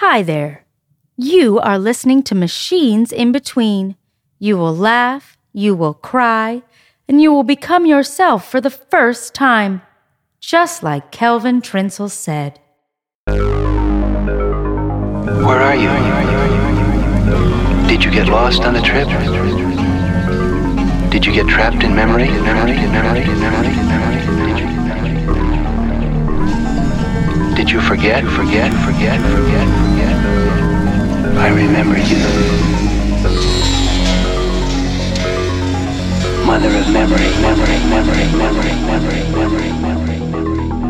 Hi there. You are listening to Machines in Between. You will laugh, you will cry, and you will become yourself for the first time, just like Kelvin Trinsel said. Where are you? Did you get lost on the trip? Did you get trapped in memory? Memory? Memory? Memory? Memory? Did you forget? Forget? Forget? Forget? I remember you. Mother of memory, memory, memory, memory, memory, memory, memory. My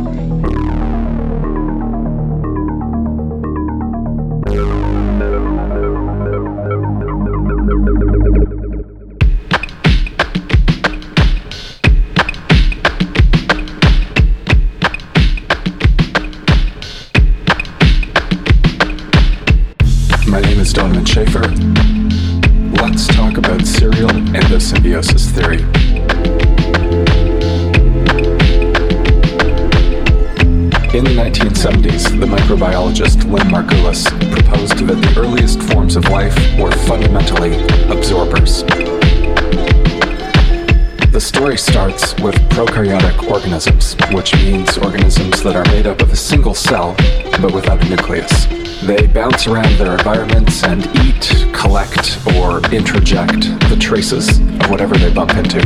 organisms that are made up of a single cell but without a nucleus. They bounce around their environments and eat, collect, or introject the traces of whatever they bump into.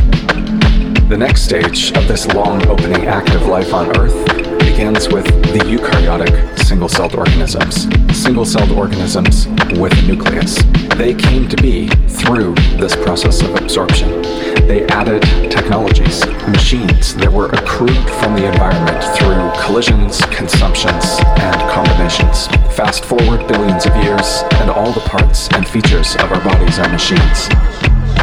The next stage of this long opening act of life on Earth begins with the eukaryotic single celled organisms. Single celled organisms with a nucleus. They came to be through this process of absorption. They added technologies, machines that were accrued from the environment through collisions, consumptions, and combinations. Fast forward billions of years, and all the parts and features of our bodies are machines.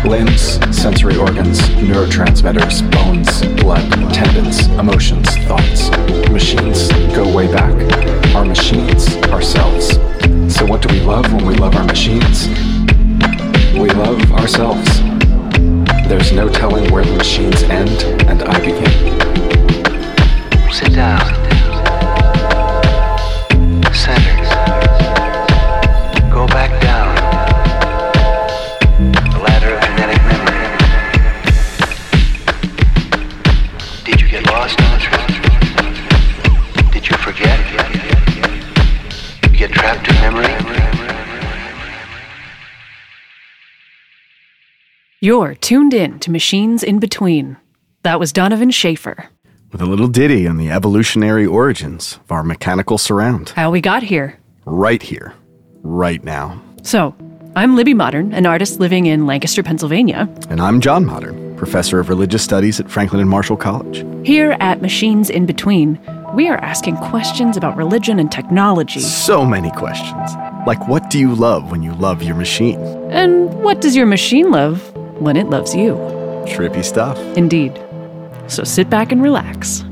Limbs, sensory organs, neurotransmitters, bones, blood, tendons, emotions, thoughts. Machines go way back. Our machines, ourselves. So, what do we love when we love our machines? We love ourselves. There's no telling where the machines end and I begin. Sit down. Center. You're tuned in to Machines in Between. That was Donovan Schaefer. with a little ditty on the evolutionary origins of our mechanical surround. How we got here. Right here, right now. So, I'm Libby Modern, an artist living in Lancaster, Pennsylvania. And I'm John Modern, professor of religious studies at Franklin and Marshall College. Here at Machines in Between, we are asking questions about religion and technology. So many questions. Like, what do you love when you love your machine? And what does your machine love when it loves you? Trippy stuff. Indeed. So sit back and relax.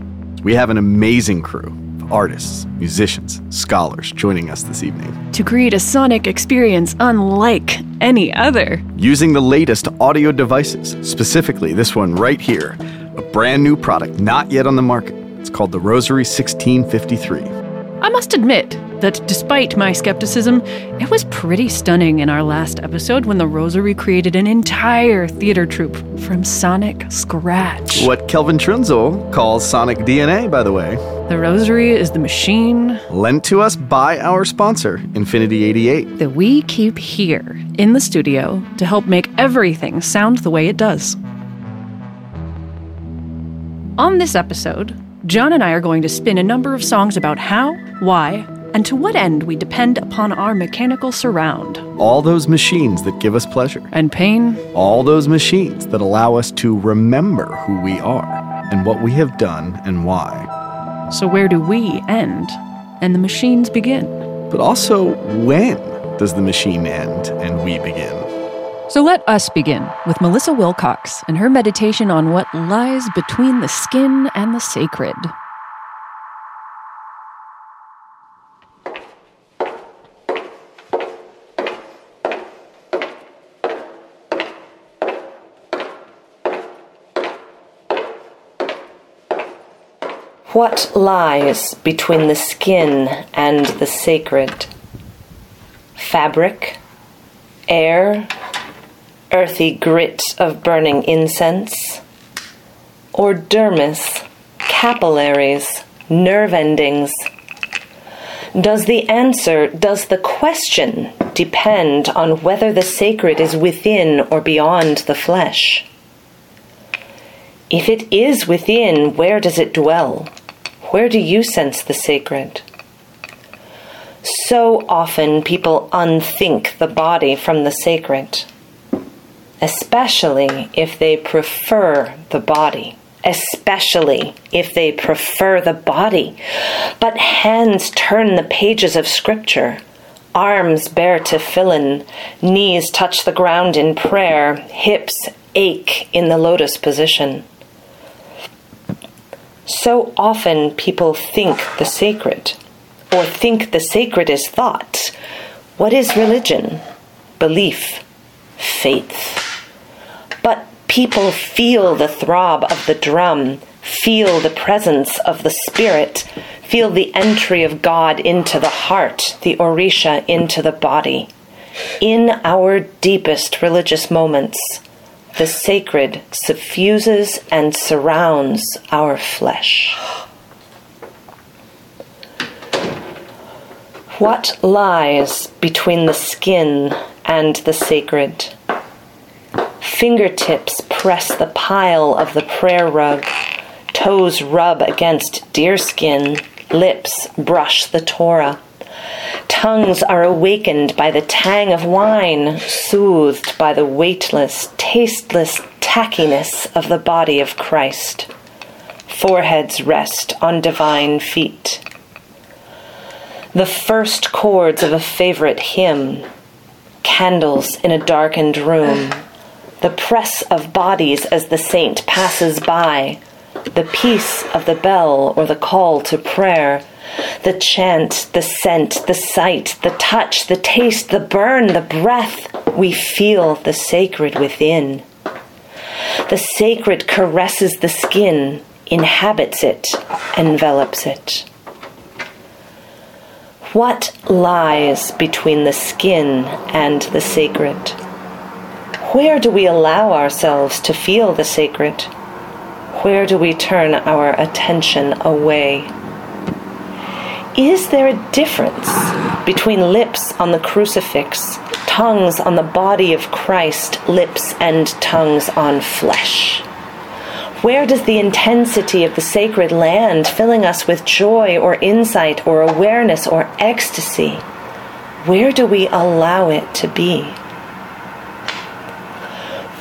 We have an amazing crew of artists, musicians, scholars joining us this evening. To create a sonic experience unlike any other. Using the latest audio devices, specifically this one right here, a brand new product not yet on the market. It's called the Rosary 1653. I must admit that despite my skepticism, it was pretty stunning in our last episode when the Rosary created an entire theater troupe from sonic scratch. What Kelvin Trunzel calls sonic DNA, by the way, The Rosary is the machine lent to us by our sponsor, Infinity 88. that we keep here in the studio to help make everything sound the way it does. On this episode, John and I are going to spin a number of songs about how, why, and to what end we depend upon our mechanical surround. All those machines that give us pleasure. And pain, All those machines that allow us to remember who we are and what we have done and why. so where do we end and the machines begin? But also, when does the machine end and we begin? So let us begin with Melissa Wilcox and her meditation on what lies between the skin and the sacred. What lies between the skin and the sacred? fabric, air, earthy grit of burning incense, or dermis, capillaries, nerve endings? Does the answer, does the question depend on whether the sacred is within or beyond the flesh? If it is within, where does it dwell? Where do you sense the sacred? So often people unthink the body from the sacred, especially if they prefer the body. Especially if they prefer the body. But hands turn the pages of Scripture. Arms bear tefillin, knees touch the ground in prayer, hips ache in the lotus position. So often people think the sacred, or think the sacred is thought. What is religion? Belief, faith. But people feel the throb of the drum, feel the presence of the Spirit, feel the entry of God into the heart, the Orisha into the body. In our deepest religious moments, the sacred suffuses and surrounds our flesh. What lies between the skin and the sacred? Fingertips press the pile of the prayer rug, toes rub against deerskin, lips brush the Torah. Tongues are awakened by the tang of wine, soothed by the weightless, tasteless tackiness of the body of Christ. Foreheads rest on divine feet. The first chords of a favorite hymn, candles in a darkened room, the press of bodies as the saint passes by, the peace of the bell or the call to prayer, the chant, the scent, the sight, the touch, the taste, the burn, the breath, we feel the sacred within. The sacred caresses the skin, inhabits it, envelops it. What lies between the skin and the sacred? Where do we allow ourselves to feel the sacred? Where do we turn our attention away? Is there a difference between lips on the crucifix, tongues on the body of Christ, lips and tongues on flesh? Where does the intensity of the sacred land, filling us with joy or insight or awareness or ecstasy, where do we allow it to be?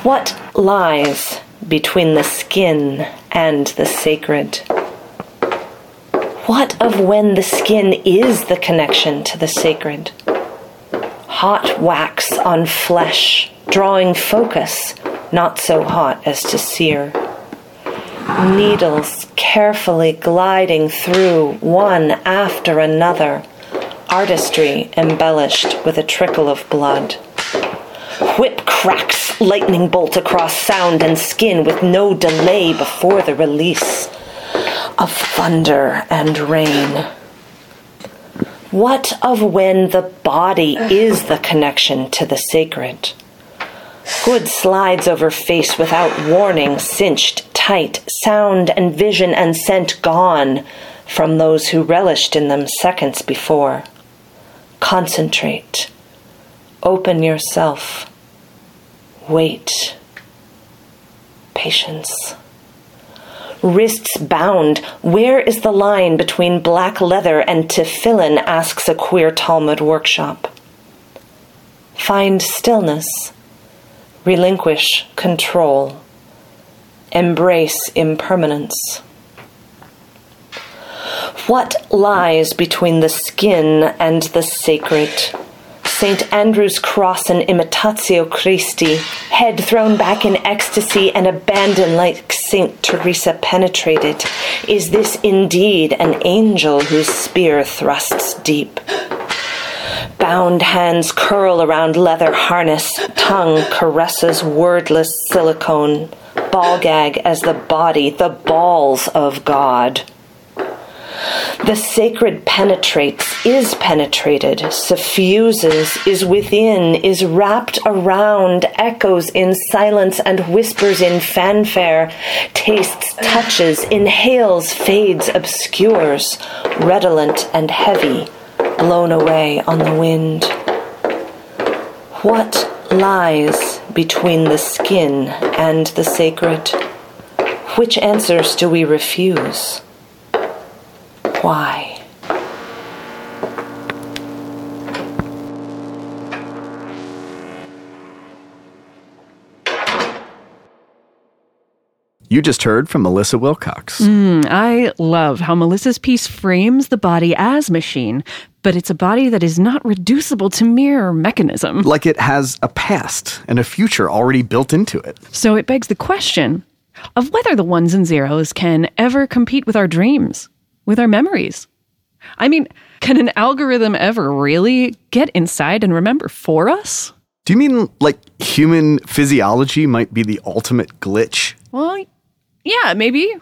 What lies between the skin and the sacred? What of when the skin is the connection to the sacred? Hot wax on flesh, drawing focus, not so hot as to sear needles carefully gliding through one after another, artistry embellished with a trickle of blood. Whip cracks lightning bolt across sound and skin with no delay before the release of thunder and rain. What of when the body is the connection to the sacred? Hood slides over face without warning, cinched tight, sound and vision and scent gone from those who relished in them seconds before. Concentrate. Open yourself. Wait. Patience. Wrists bound. Where is the line between black leather and tefillin? asks a queer Talmud workshop. Find stillness. Relinquish control embrace impermanence. What lies between the skin and the sacred? St. Andrew's cross and Imitatio Christi, head thrown back in ecstasy and abandon like St. Teresa penetrated. Is this indeed an angel whose spear thrusts deep? Bound hands curl around leather harness, tongue caresses wordless silicone ball gag as the body, the balls of God. The sacred penetrates, is penetrated, suffuses, is within, is wrapped around, echoes in silence and whispers in fanfare, tastes, touches, inhales, fades, obscures, redolent and heavy, blown away on the wind. What lies between the skin and the sacred? Which answers do we refuse? Why? You just heard from Melissa Wilcox. Hmm, I love how Melissa's piece frames the body as machine, but it's a body that is not reducible to mere mechanism. Like it has a past and a future already built into it. So it begs the question of whether the ones and zeros can ever compete with our dreams, with our memories. I mean, can an algorithm ever really get inside and remember for us? Do you mean like human physiology might be the ultimate glitch? Well, yeah, maybe.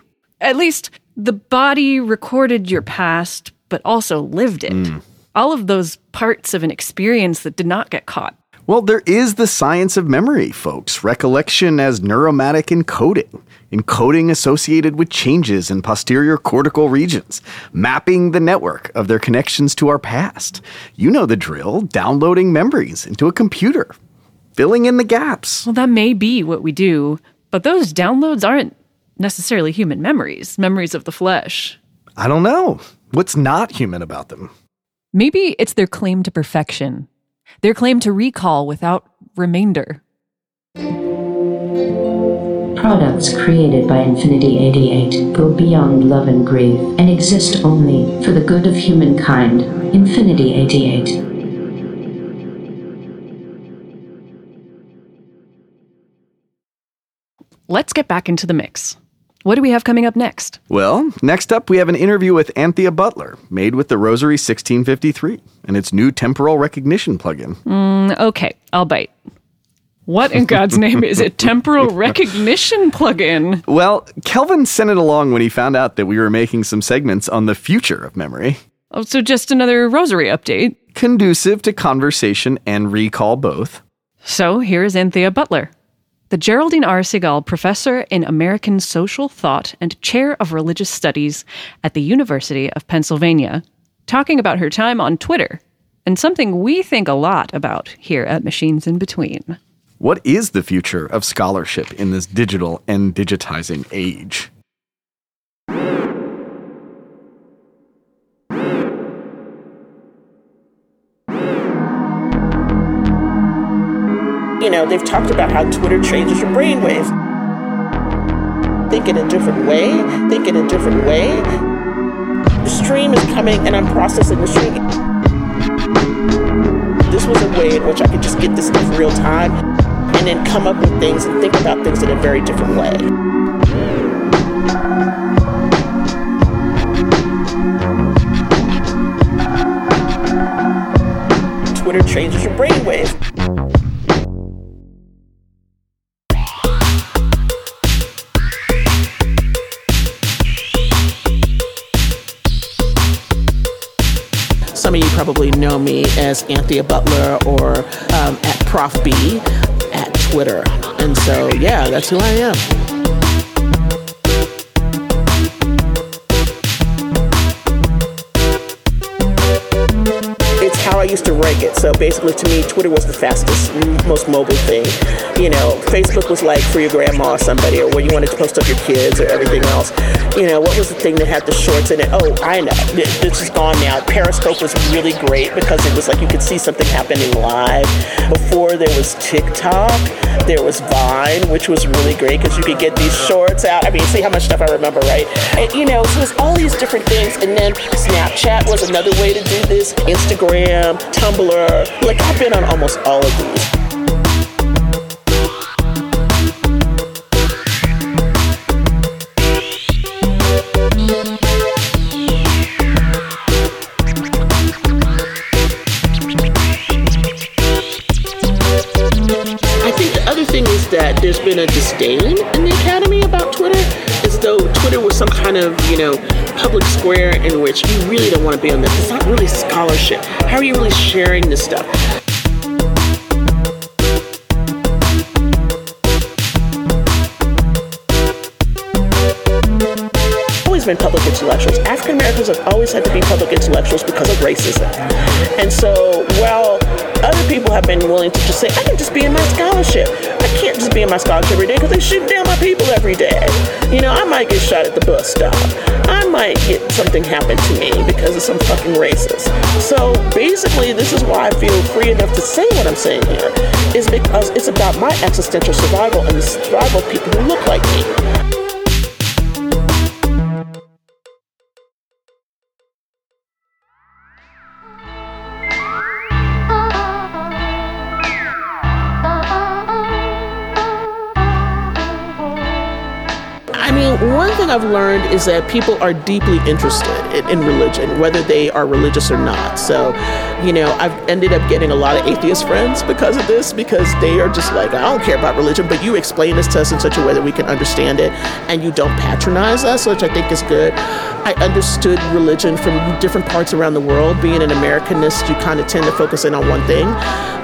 At least the body recorded your past, but also lived it. Hmm. All of those parts of an experience that did not get caught. Well, there is the science of memory, folks. Recollection as neuromatic encoding. Encoding associated with changes in posterior cortical regions, mapping the network of their connections to our past. You know the drill downloading memories into a computer, filling in the gaps. Well, that may be what we do, but those downloads aren't necessarily human memories, memories of the flesh. I don't know. What's not human about them? Maybe it's their claim to perfection, their claim to recall without remainder. Products created by Infinity 88 go beyond love and grief and exist only for the good of humankind. Infinity 88. Let's get back into the mix. What do we have coming up next? Well, next up, we have an interview with Anthea Butler, made with the Rosary 1653 and its new temporal recognition plugin. Mm, okay, I'll bite. What in God's name is a temporal recognition plugin? Well, Kelvin sent it along when he found out that we were making some segments on the future of memory, Oh, so just another rosary update. conducive to conversation and recall both. So here is Anthea Butler, the Geraldine R. Segal Professor in American Social Thought and Chair of Religious Studies at the University of Pennsylvania, talking about her time on Twitter and something we think a lot about here at Machines in Between. What is the future of scholarship in this digital and digitizing age? You know, they've talked about how Twitter changes your brainwave. Think in a different way, think in a different way. The stream is coming and I'm processing the stream. This was a way in which I could just get this stuff real time and then come up with things and think about things in a very different way. Twitter changes your brainwave. Probably know me as Anthea Butler or um, at Prof B at Twitter. And so, yeah, that's who I am. Used to rank it. So basically, to me, Twitter was the fastest, most mobile thing. You know, Facebook was like for your grandma or somebody, or where you wanted to post up your kids or everything else. You know, what was the thing that had the shorts in it? Oh, I know. This is gone now. Periscope was really great because it was like you could see something happening live. Before there was TikTok, there was Vine, which was really great because you could get these shorts out. I mean, see how much stuff I remember, right? And, you know, so it's all these different things. And then Snapchat was another way to do this. Instagram, Tumblr. Like, I've been on almost all of these. I think the other thing is that there's been a disdain of, you know, public square in which you really don't want to be on this. It's not really scholarship. How are you really sharing this stuff? Been public intellectuals. African Americans have always had to be public intellectuals because of racism. And so while other people have been willing to just say, I can just be in my scholarship. I can't just be in my scholarship every day because they shoot down my people every day. You know, I might get shot at the bus stop. I might get something happen to me because of some fucking racist. So basically, this is why I feel free enough to say what I'm saying here, is because it's about my existential survival and the survival of people who look like me. One thing I've learned is that people are deeply interested in, in, religion, whether they are religious or not. So, you know, I've ended up getting a lot of atheist friends because of this, because they are just like, I don't care about religion, but you explain this to us in such a way that we can understand it and you don't patronize us, which I think is good. I understood religion from different parts around the world. Being an Americanist, you kind of tend to focus in on one thing,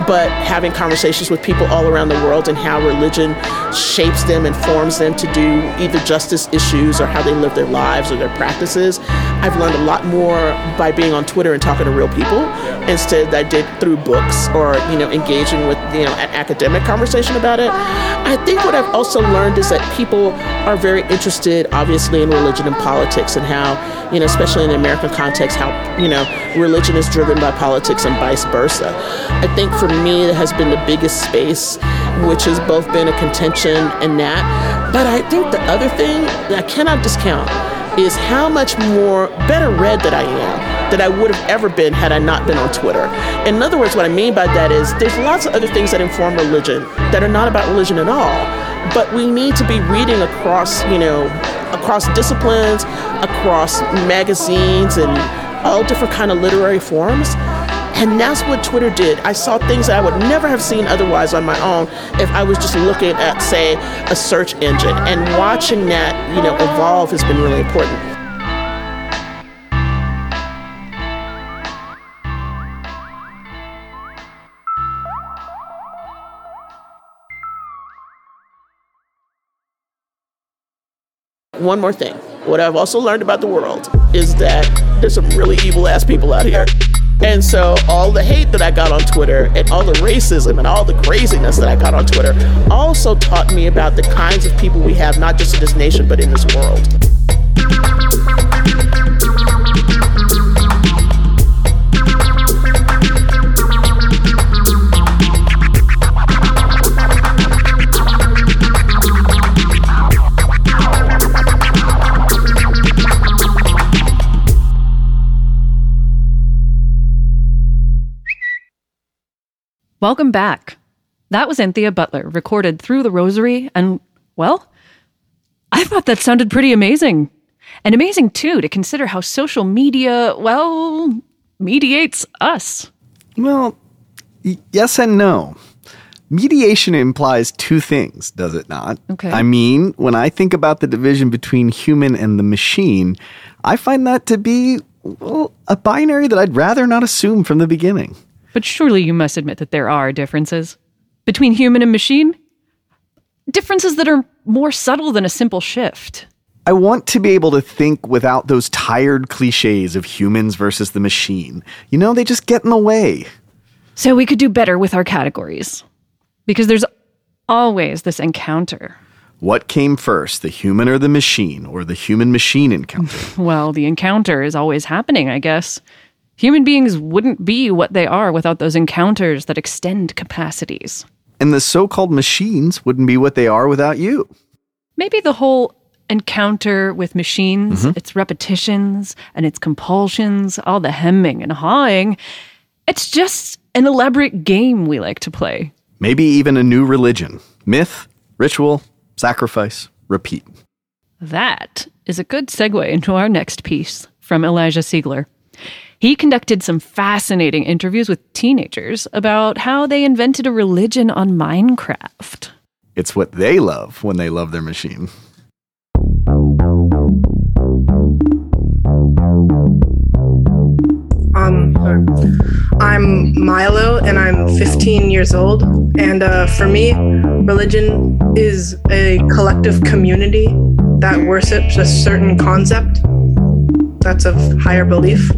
but having conversations with people all around the world and how religion shapes them and forms them to do either justice issues or how they live their lives or their practices. I've learned a lot more by being on Twitter and talking to real people instead I did through books or you know engaging with you know an academic conversation about it. I think what I've also learned is that people are very interested, obviously, in religion and politics and how you know, especially in the American context, how you know religion is driven by politics and vice versa. I think for me, that has been the biggest space, which has both been a contention and that. But I think the other thing that I cannot discount is how much more better read that I am that I would have ever been had I not been on Twitter. In other words, what I mean by that is there's lots of other things that inform religion that are not about religion at all. But we need to be reading across, you know, across disciplines, across magazines and all different kind of literary forms. And that's what Twitter did. I saw things that I would never have seen otherwise on my own if I was just looking at, say, a search engine. And watching that, you know, evolve has been really important. One more thing. What I've also learned about the world is that there's some really evil ass people out here. And so all the hate that I got on Twitter and all the racism and all the craziness that I got on Twitter also taught me about the kinds of people we have, not just in this nation, but in this world. Welcome back. That was Anthea Butler, recorded through the Rosary, and, well, I thought that sounded pretty amazing. And amazing, too, to consider how social media, well, mediates us. Well, y- yes and no. Mediation implies two things, does it not? Okay. I mean, when I think about the division between human and the machine, I find that to be well, a binary that I'd rather not assume from the beginning. But surely you must admit that there are differences between human and machine? Differences that are more subtle than a simple shift. I want to be able to think without those tired cliches of humans versus the machine. You know, they just get in the way. So we could do better with our categories. Because there's always this encounter. What came first, the human or the machine, or the human machine encounter? Well, the encounter is always happening, I guess. Human beings wouldn't be what they are without those encounters that extend capacities. and the so called machines wouldn't be what they are without you. Maybe the whole encounter with machines, mm-hmm. its repetitions and its compulsions, all the hemming and hawing, it's just an elaborate game we like to play. Maybe even a new religion myth, ritual, sacrifice, repeat. That is a good segue into our next piece from Elijah Siegler. He conducted some fascinating interviews with teenagers about how they invented a religion on Minecraft. It's what they love when they love their machine. I'm Milo, and I'm 15 years old. And uh, for me, religion is a collective community that worships a certain concept that's of higher belief.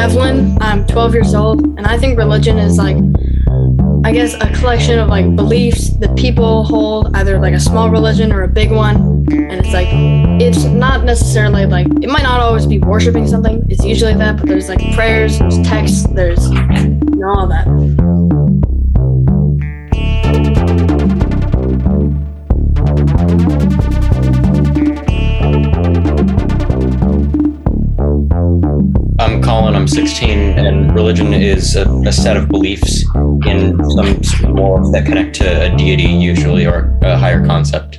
Devlin. I'm 12 years old, and I think religion is like, I guess, a collection of like beliefs that people hold, either like a small religion or a big one. And it's like, it's not necessarily like, it might not always be worshiping something. It's usually that, but there's like prayers, there's texts, there's you know, all that. 16, and religion is a, a set of beliefs in some more that connect to a deity, usually, or a higher concept.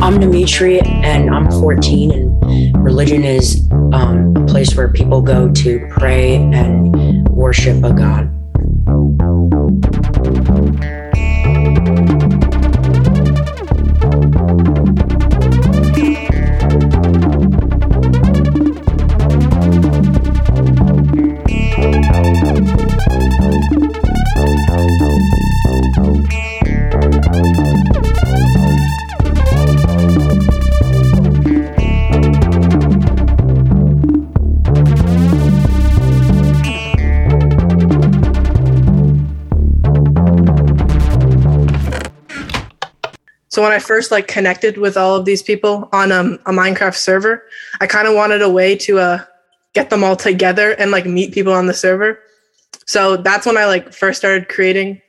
I'm Dimitri and I'm 14 and religion is um, a place where people go to pray and worship a god. When I first like connected with all of these people on um, a Minecraft server, I kind of wanted a way to uh, get them all together and like meet people on the server. So that's when I like first started creating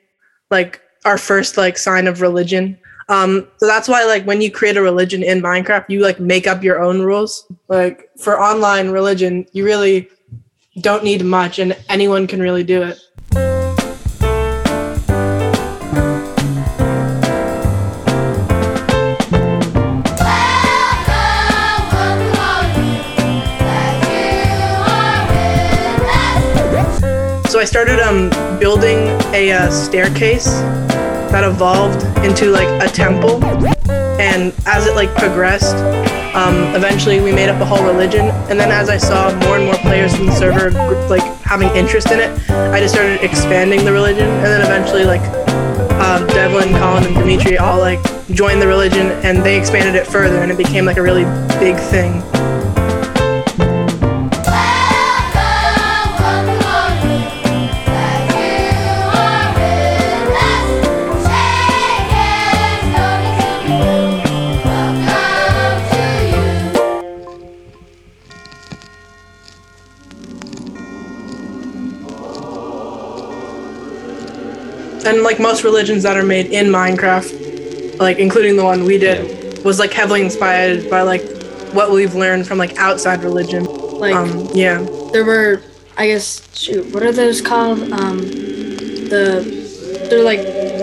like our first like sign of religion. Um, so that's why like when you create a religion in Minecraft, you like make up your own rules. Like for online religion, you really don't need much, and anyone can really do it. I started um, building a uh, staircase that evolved into like a temple, and as it like progressed, um, eventually we made up a whole religion. And then as I saw more and more players from the server like having interest in it, I just started expanding the religion. And then eventually like uh, Devlin, Colin, and Dimitri all like joined the religion, and they expanded it further, and it became like a really big thing. And like most religions that are made in Minecraft, like including the one we did, was like heavily inspired by like what we've learned from like outside religion. Like, um, yeah, there were, I guess, shoot, what are those called? Um, the, they're like,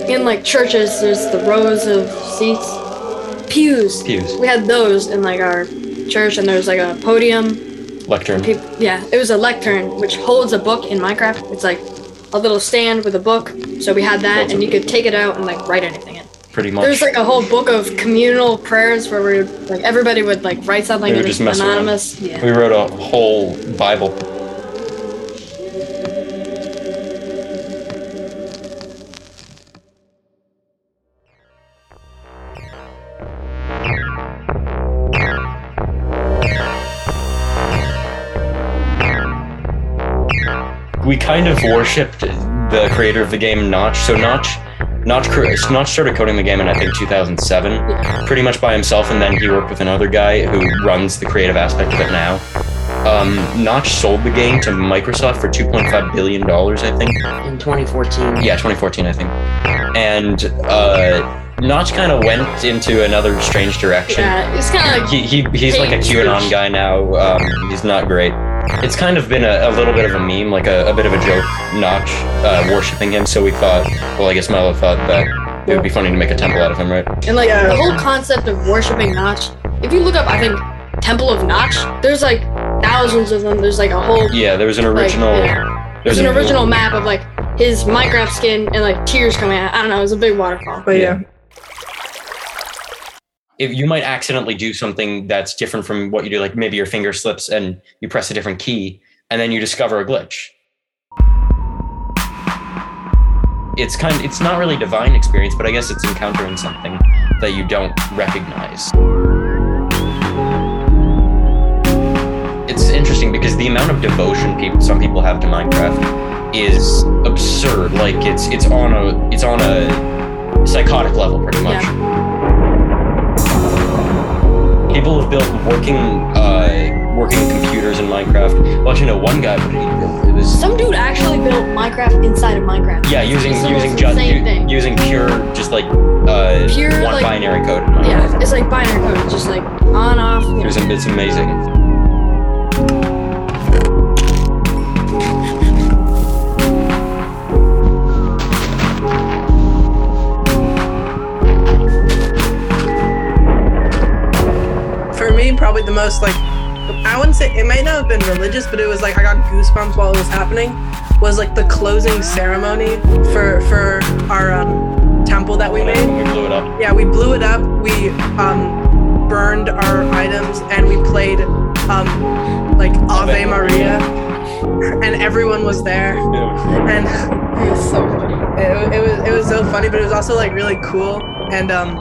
in like churches, there's the rows of seats, pews. Pews. We had those in like our church, and there's like a podium. Lectern. Peop yeah, it was a lectern, which holds a book in Minecraft. It's like a little stand with a book. So we had that, and you could take it out and like write anything in. Pretty much. There's like a whole book of communal prayers where we would, like everybody would like write something we would just mess around. anonymous. Yeah. We wrote a whole Bible. We kind of worshipped the creator of the game, Notch. So Notch, Notch, Notch started coding the game in I think 2007, pretty much by himself, and then he worked with another guy who runs the creative aspect of it now. Um, Notch sold the game to Microsoft for 2.5 billion dollars, I think. In 2014. Yeah, 2014, I think. And uh, Notch kind of went into another strange direction. Yeah, it's kind of like He, he he's like a QAnon guy now. Um, he's not great. It's kind of been a, a little bit of a meme, like a, a bit of a joke, Notch uh, worshiping him. So we thought, well, I guess Milo thought that It would be funny to make a temple out of him, right? And like the whole concept of worshiping Notch. If you look up, I think Temple of Notch. There's like thousands of them. There's like a whole. Yeah, there was an like, original. yeah. There's an original map of like his Minecraft skin and like tears coming out. I don't know. It was a big waterfall. But yeah. If you might accidentally do something that's different from what you do, like maybe your finger slips and you press a different key, and then you discover a glitch. It's kind of, it's not really divine experience, but I guess it's encountering something that you don't recognize. It's interesting because the amount of devotion people some people have to Minecraft is absurd. Like it's it's on a it's on a psychotic level pretty much. People have built working uh, working computers in Minecraft. Well, you know, one guy, but he, it was Some dude actually built Minecraft inside of Minecraft. yeah, using the using just thing. using pure just like uh, Pure, one like- binary code. in Minecraft. Yeah, it's like binary code. Just like on off. You It was, it's amazing. Probably the most like I wouldn't say it might not have been religious, but it was like I got goosebumps while it was happening. Was like the closing ceremony for for our um, temple that we made. We blew it up. Yeah, we blew it up. We um, burned our items and we played um, like Ave Maria, and everyone was there. And it was so funny. It, it was it was so funny, but it was also like really cool and um,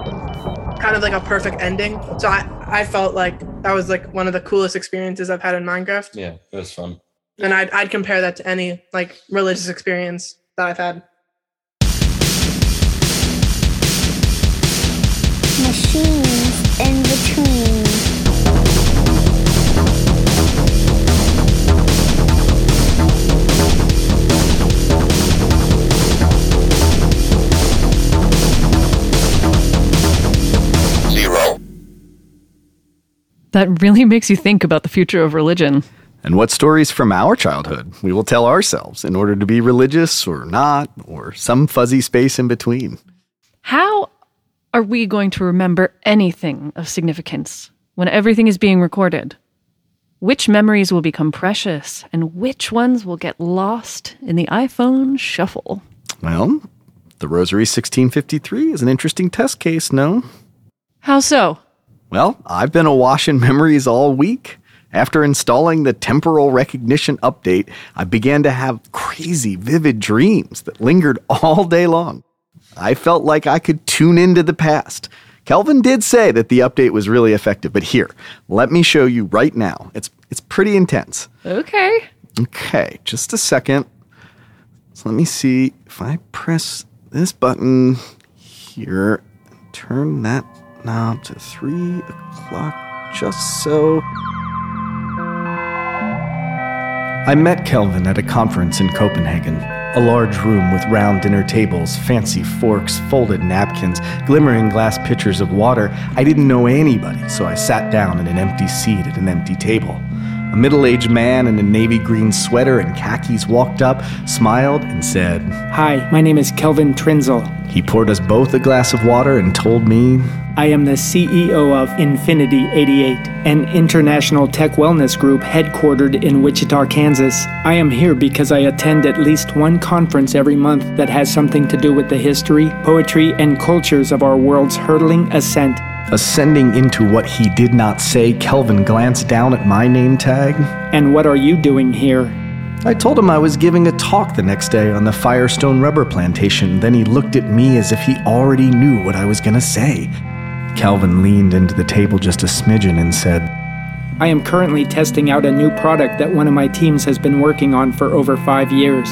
kind of like a perfect ending. So I I felt like that was like one of the coolest experiences I've had in Minecraft, Yeah, it was fun. and I'd I'd compare that to any like religious experience that I've had. Machines That really makes you think about the future of religion. And what stories from our childhood we will tell ourselves in order to be religious or not, or some fuzzy space in between. How are we going to remember anything of significance when everything is being recorded? Which memories will become precious and which ones will get lost in the iPhone shuffle? Well, the Rosary 1653 is an interesting test case, no? How so? Well, I've been awash in memories all week. After installing the temporal recognition update, I began to have crazy, vivid dreams that lingered all day long. I felt like I could tune into the past. Kelvin did say that the update was really effective, but here, let me show you right now. It's it's pretty intense. Okay. Okay, just a second. So let me see if I press this button here, turn that knob to three o'clock, just so. I met Kelvin at a conference in Copenhagen. A large room with round dinner tables, fancy forks, folded napkins, glimmering glass pitchers of water. I didn't know anybody, so I sat down in an empty seat at an empty table. A middle aged man in a navy green sweater and khakis walked up, smiled, and said, Hi, my name is Kelvin Trinzel. He poured us both a glass of water and told me, I am the CEO of Infinity 88, an international tech wellness group headquartered in Wichita, Kansas. I am here because I attend at least one conference every month that has something to do with the history, poetry, and cultures of our world's hurtling ascent. Ascending into what he did not say, Kelvin glanced down at my name tag. And what are you doing here? I told him I was giving a talk the next day on the Firestone rubber plantation. Then he looked at me as if he already knew what I was going to say. Calvin leaned into the table just a smidgen and said, I am currently testing out a new product that one of my teams has been working on for over five years.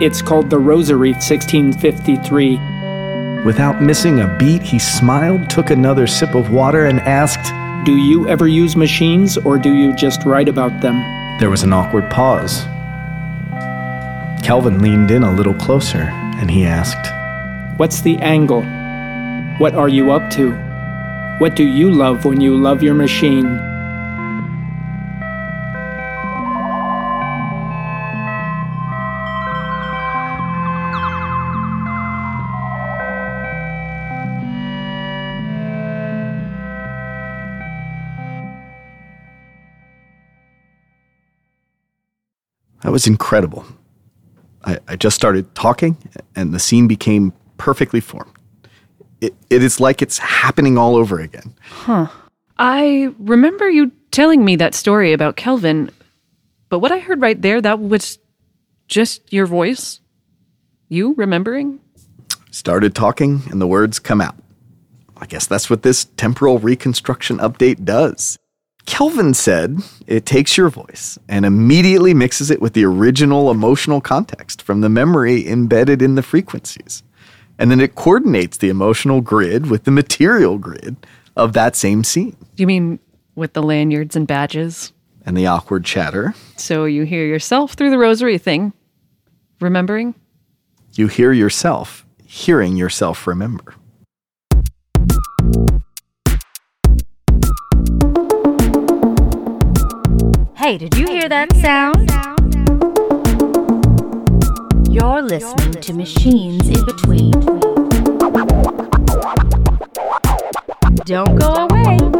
It's called the Rosary 1653. Without missing a beat, he smiled, took another sip of water, and asked, Do you ever use machines or do you just write about them? There was an awkward pause. Calvin leaned in a little closer and he asked, What's the angle? What are you up to? What do you love when you love your machine? That was incredible. I, I just started talking, and the scene became perfectly formed. It, it is like it's happening all over again. Huh. I remember you telling me that story about Kelvin, but what I heard right there, that was just your voice? You remembering? Started talking, and the words come out. I guess that's what this temporal reconstruction update does. Kelvin said it takes your voice and immediately mixes it with the original emotional context from the memory embedded in the frequencies. And then it coordinates the emotional grid with the material grid of that same scene. You mean with the lanyards and badges? And the awkward chatter. So you hear yourself through the rosary thing, remembering? You hear yourself, hearing yourself remember. Hey, did you hear that sound? You're listening to Machines in Between. Don't go away.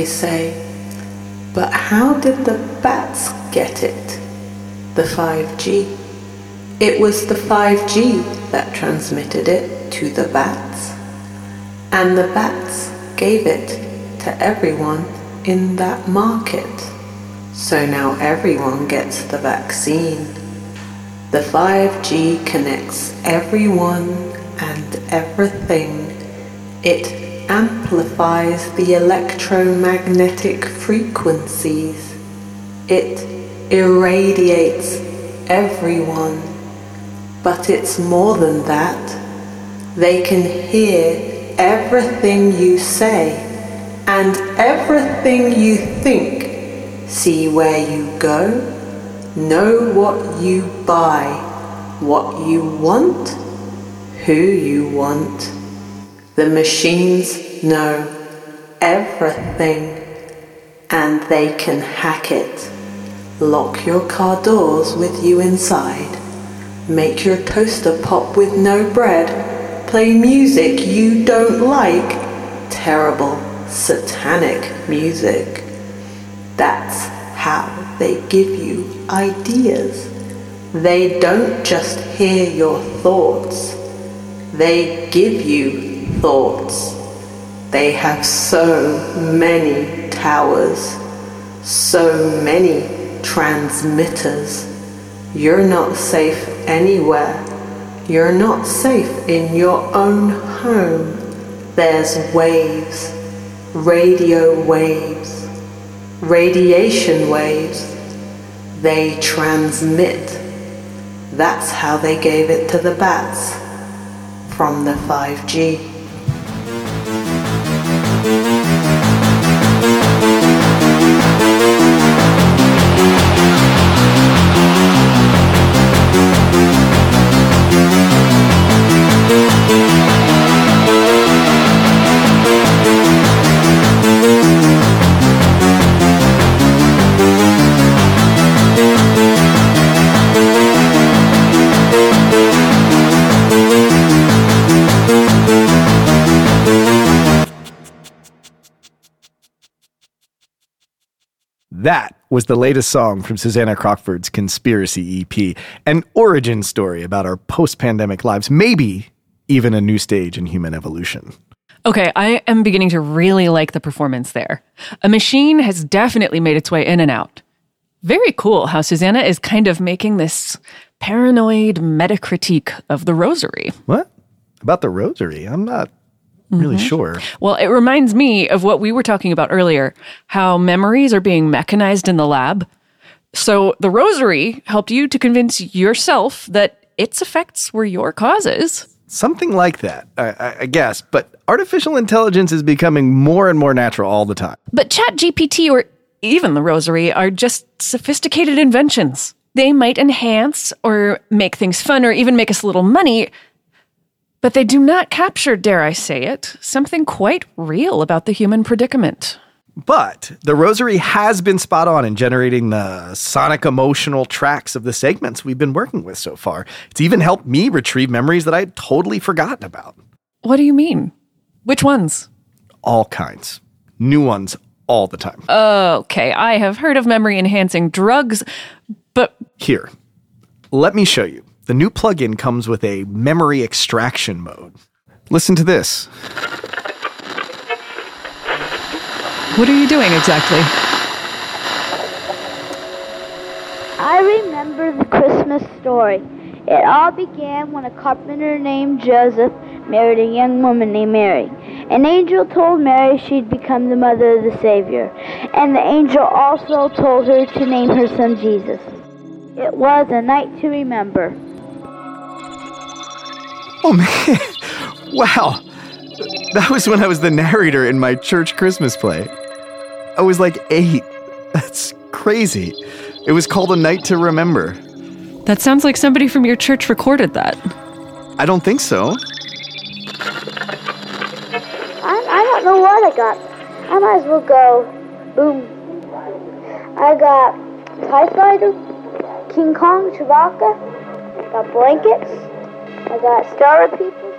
They say. But how did the bats get it? The 5G. It was the 5G that transmitted it to the bats. And the bats gave it to everyone in that market. So now everyone gets the vaccine. The 5G connects everyone and everything. It amplifies the electromagnetic frequencies. It irradiates everyone. But it's more than that. They can hear everything you say and everything you think, see where you go, know what you buy, what you want, who you want. The machines know everything and they can hack it. Lock your car doors with you inside. Make your toaster pop with no bread. Play music you don't like. Terrible, satanic music. That's how they give you ideas. They don't just hear your thoughts, they give you thoughts. They have so many towers, so many transmitters. You're not safe anywhere. You're not safe in your own home. There's waves, radio waves, radiation waves. They transmit. That's how they gave it to the bats from the 5G. That was the latest song from Susannah Crockford's Conspiracy EP, an origin story about our post pandemic lives, maybe even a new stage in human evolution. Okay, I am beginning to really like the performance there. A machine has definitely made its way in and out. Very cool how Susannah is kind of making this paranoid meta critique of the rosary. What? About the rosary? I'm not really Mhm. sure. Well, it reminds me of what we were talking about earlier how memories are being mechanized in the lab. So the rosary helped you to convince yourself that its effects were your causes. Something like that, I, I, I guess. But artificial intelligence is becoming more and more natural all the time. But ChatGPT or even the Rosary are just sophisticated inventions. They might enhance or make things fun or even make us a little money, but they do not capture, dare I say it, something quite real about the human predicament. But the Rosary has been spot on in generating the sonic emotional tracks of the segments we've been working with so far. It's even helped me retrieve memories that I had totally forgotten about. What do you mean? Which ones? All kinds. New ones all the time. Okay, I have heard of memory enhancing drugs, but Here, let me show you. The new plugin comes with a memory extraction mode. Listen to this. what are you doing exactly? I remember the Christmas story. It all began when a carpenter named Joseph married a young woman named Mary. An angel told Mary she'd become the mother of the Savior, and the angel also told her to name her son Jesus. It was a night to remember. Oh man, wow. That was when I was the narrator in my church Christmas play. I was like eight. That's crazy. It was called A Night to Remember. That sounds like somebody from your church recorded that. I don't think so. I, I don't know what I got. I might as well go. Boom. I got TIE Fighter, King Kong, Chewbacca, I got blankets, I got Star Wars people,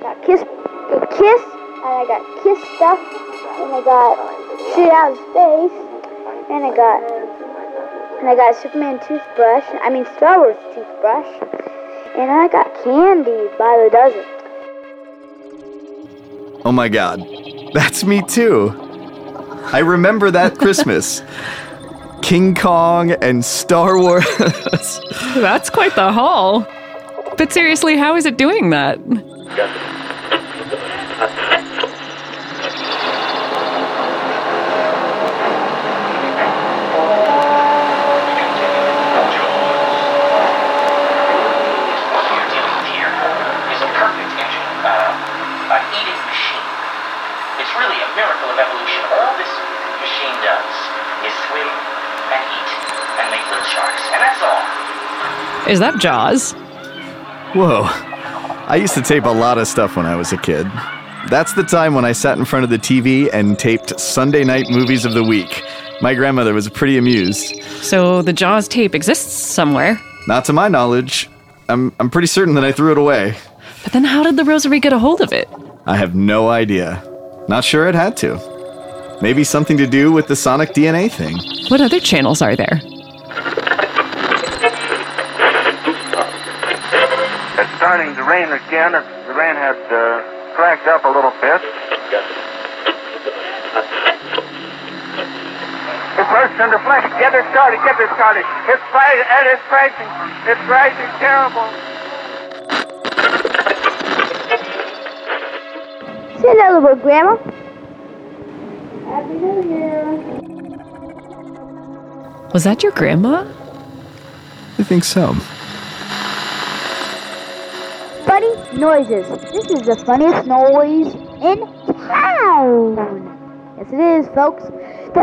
got Kiss, a Kiss, and I got Kiss stuff, and I got Shit Out of Space, and I got, and I got Superman toothbrush, I mean Star Wars toothbrush, and I got candy by the dozen. Oh my god. That's me too. I remember that Christmas. King Kong and Star Wars. That's quite the haul. But seriously, how is it doing that? here is a perfect engine, an eating machine. It's really a miracle of evolution. All this machine does is swim and eat and make little sharks, and that's all. Is that Jaws? Whoa. I used to tape a lot of stuff when I was a kid. That's the time when I sat in front of the TV and taped Sunday night movies of the week. My grandmother was pretty amused. So the Jaws tape exists somewhere. Not to my knowledge. I'm, I'm pretty certain that I threw it away. But then how did the Rosary get a hold of it? I have no idea. Not sure it had to. Maybe something to do with the sonic DNA thing. What other channels are there? Starting to rain again. It's, the rain had uh, cracked up a little bit. It burst into flames. Get it started. Get it started. It's fighting and it's crashing. It's crashing terrible. Say another word, Grandma. Happy New Year. Was that your grandma? I think so. Noises. This is the funniest noise in town. Yes, it is, folks.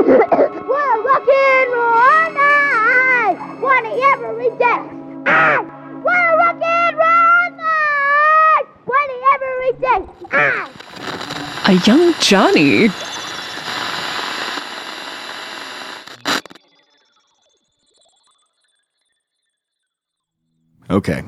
We're looking all night. One every day. Ah! We're looking all night. One every day. Ah! A young Johnny. Okay.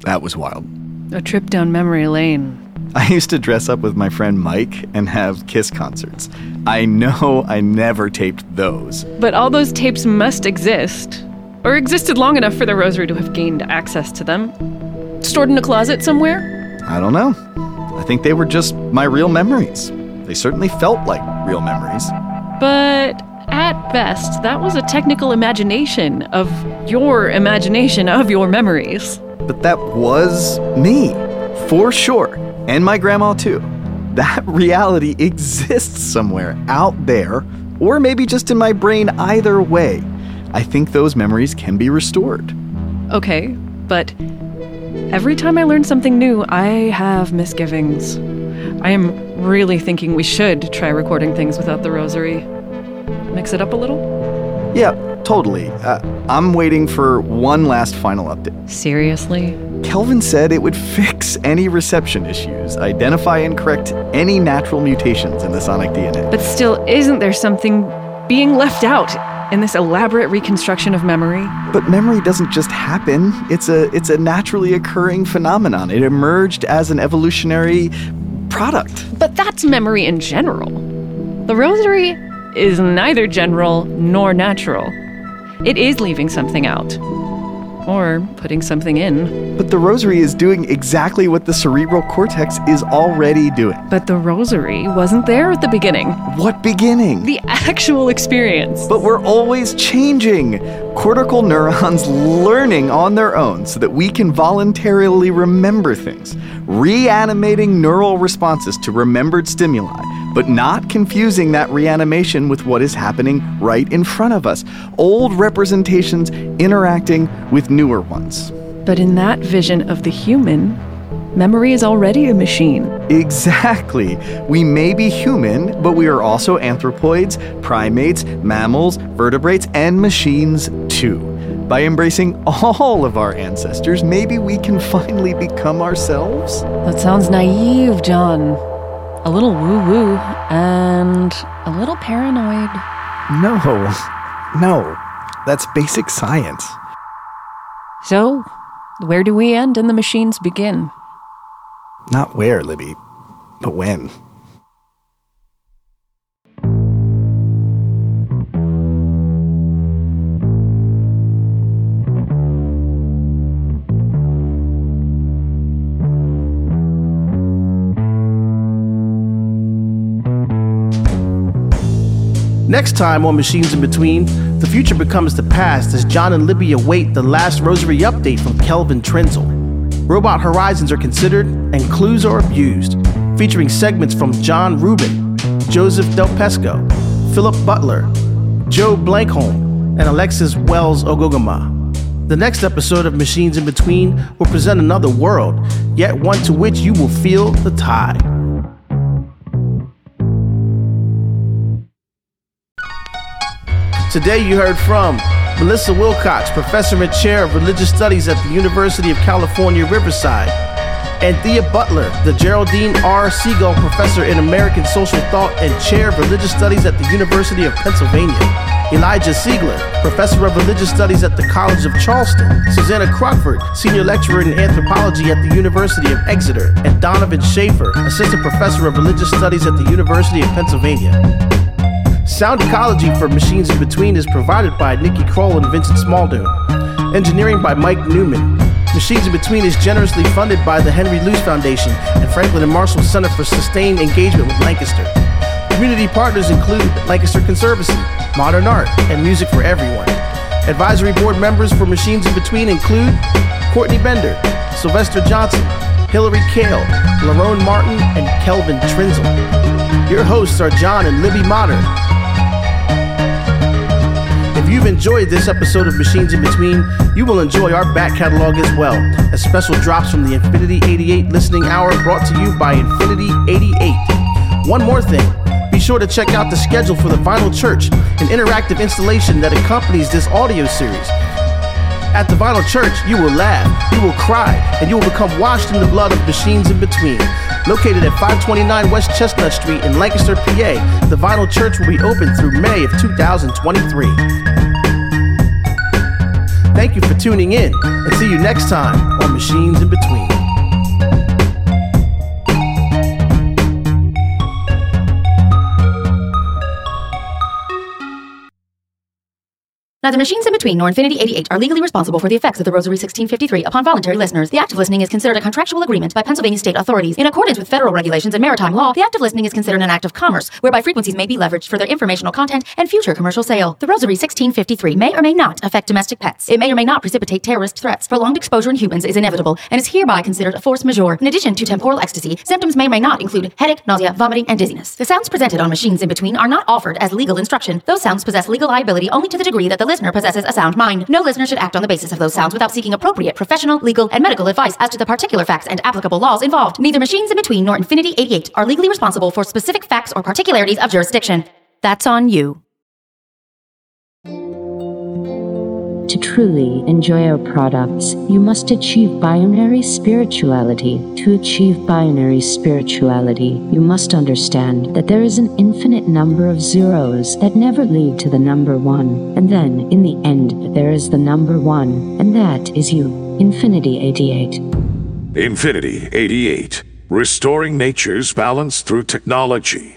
That was wild. A trip down memory lane. I used to dress up with my friend Mike and have Kiss concerts. I know I never taped those. But all those tapes must exist. Or existed long enough for the Rosary to have gained access to them. Stored in a closet somewhere? I don't know. I think they were just my real memories. They certainly felt like real memories. But at best, that was a technical imagination of your imagination of your memories. But that was me, for sure. And my grandma, too. That reality exists somewhere out there, or maybe just in my brain. Either way, I think those memories can be restored. Okay, but every time I learn something new, I have misgivings. I am really thinking we should try recording things without the rosary. Mix it up a little? Yeah, totally. Uh, I'm waiting for one last final update. Seriously? Kelvin said it would fix any reception issues, identify and correct any natural mutations in the sonic DNA. But still, isn't there something being left out in this elaborate reconstruction of memory? But memory doesn't just happen. It's a it's a naturally occurring phenomenon. It emerged as an evolutionary product. But that's memory in general. The rosary is neither general nor natural. It is leaving something out. Or putting something in. But the rosary is doing exactly what the cerebral cortex is already doing. But the rosary wasn't there at the beginning. What beginning? The actual experience. But we're always changing. Cortical neurons learning on their own so that we can voluntarily remember things, reanimating neural responses to remembered stimuli, but not confusing that reanimation with what is happening right in front of us. Old representations interacting with newer ones. But in that vision of the human, memory is already a machine. Exactly. We may be human, but we are also anthropoids, primates, mammals, vertebrates, and machines too. By embracing all of our ancestors, maybe we can finally become ourselves? That sounds naive, John. A little woo woo and a little paranoid. No, no. That's basic science. So, where do we end and the machines begin? Not where, Libby, but when. Next time on Machines in Between, the future becomes the past as John and Libby await the last rosary update from Kelvin Trinzel. Robot horizons are considered and clues are abused, featuring segments from John Rubin, Joseph Del Pesco, Philip Butler, Joe Blankholm, and Alexis Wells Oghoghomeh. The next episode of Machines in Between will present another world, yet one to which you will feel the tie. Today you heard from Melissa Wilcox, professor and chair of religious studies at the University of California, Riverside, and Anthea Butler, the Geraldine R. Segal Professor in American Social Thought and chair of religious studies at the University of Pennsylvania. Elijah Siegler, professor of religious studies at the College of Charleston. Susannah Crockford, senior lecturer in anthropology at the University of Exeter. And Donovan Schaefer, assistant professor of religious studies at the University of Pennsylvania. Sound ecology for Machines in Between is provided by Nikki Kroll and Vincent Smaldoon. Engineering by Mike Newman. Machines in Between is generously funded by the Henry Luce Foundation and Franklin and Marshall Center for Sustained Engagement with Lancaster. Community partners include Lancaster Conservancy, Modern Art, and Music for Everyone. Advisory board members for Machines in Between include Courtney Bender, Sylvester Johnson, Hillary Kaell, Lerone Martin, and Kelvin Trinzel. Your hosts are John and Libby Modern. If you've enjoyed this episode of Machines in Between, you will enjoy our back catalog as well, as special drops from the Infinity 88 listening hour brought to you by Infinity 88. One more thing. Be sure to check out the schedule for the Vinyl Church, an interactive installation that accompanies this audio series. At the Vinyl Church, you will laugh, you will cry, and you will become washed in the blood of Machines in Between. Located at 529 West Chestnut Street in Lancaster, PA, the Vinyl Church will be open through May of 2023. Thank you for tuning in, and see you next time on Machines in Between. Neither Machines in Between nor Infinity 88 are legally responsible for the effects of the Rosary 1653 upon voluntary listeners. The act of listening is considered a contractual agreement by Pennsylvania state authorities. In accordance with federal regulations and maritime law, the act of listening is considered an act of commerce, whereby frequencies may be leveraged for their informational content and future commercial sale. The Rosary 1653 may or may not affect domestic pets. It may or may not precipitate terrorist threats. Prolonged exposure in humans is inevitable and is hereby considered a force majeure. In addition to temporal ecstasy, symptoms may or may not include headache, nausea, vomiting, and dizziness. The sounds presented on Machines in Between are not offered as legal instruction. Those sounds possess legal liability only to the degree that the listener possesses a sound mind. No listener should act on the basis of those sounds without seeking appropriate professional, legal, and medical advice as to the particular facts and applicable laws involved. Neither Machines in Between nor Infinity 88 are legally responsible for specific facts or particularities of jurisdiction. That's on you. To truly enjoy our products, you must achieve binary spirituality. To achieve binary spirituality, you must understand that there is an infinite number of zeros that never lead to the number one. And then, in the end, there is the number one, and that is you. Infinity 88. Infinity 88, restoring nature's balance through technology.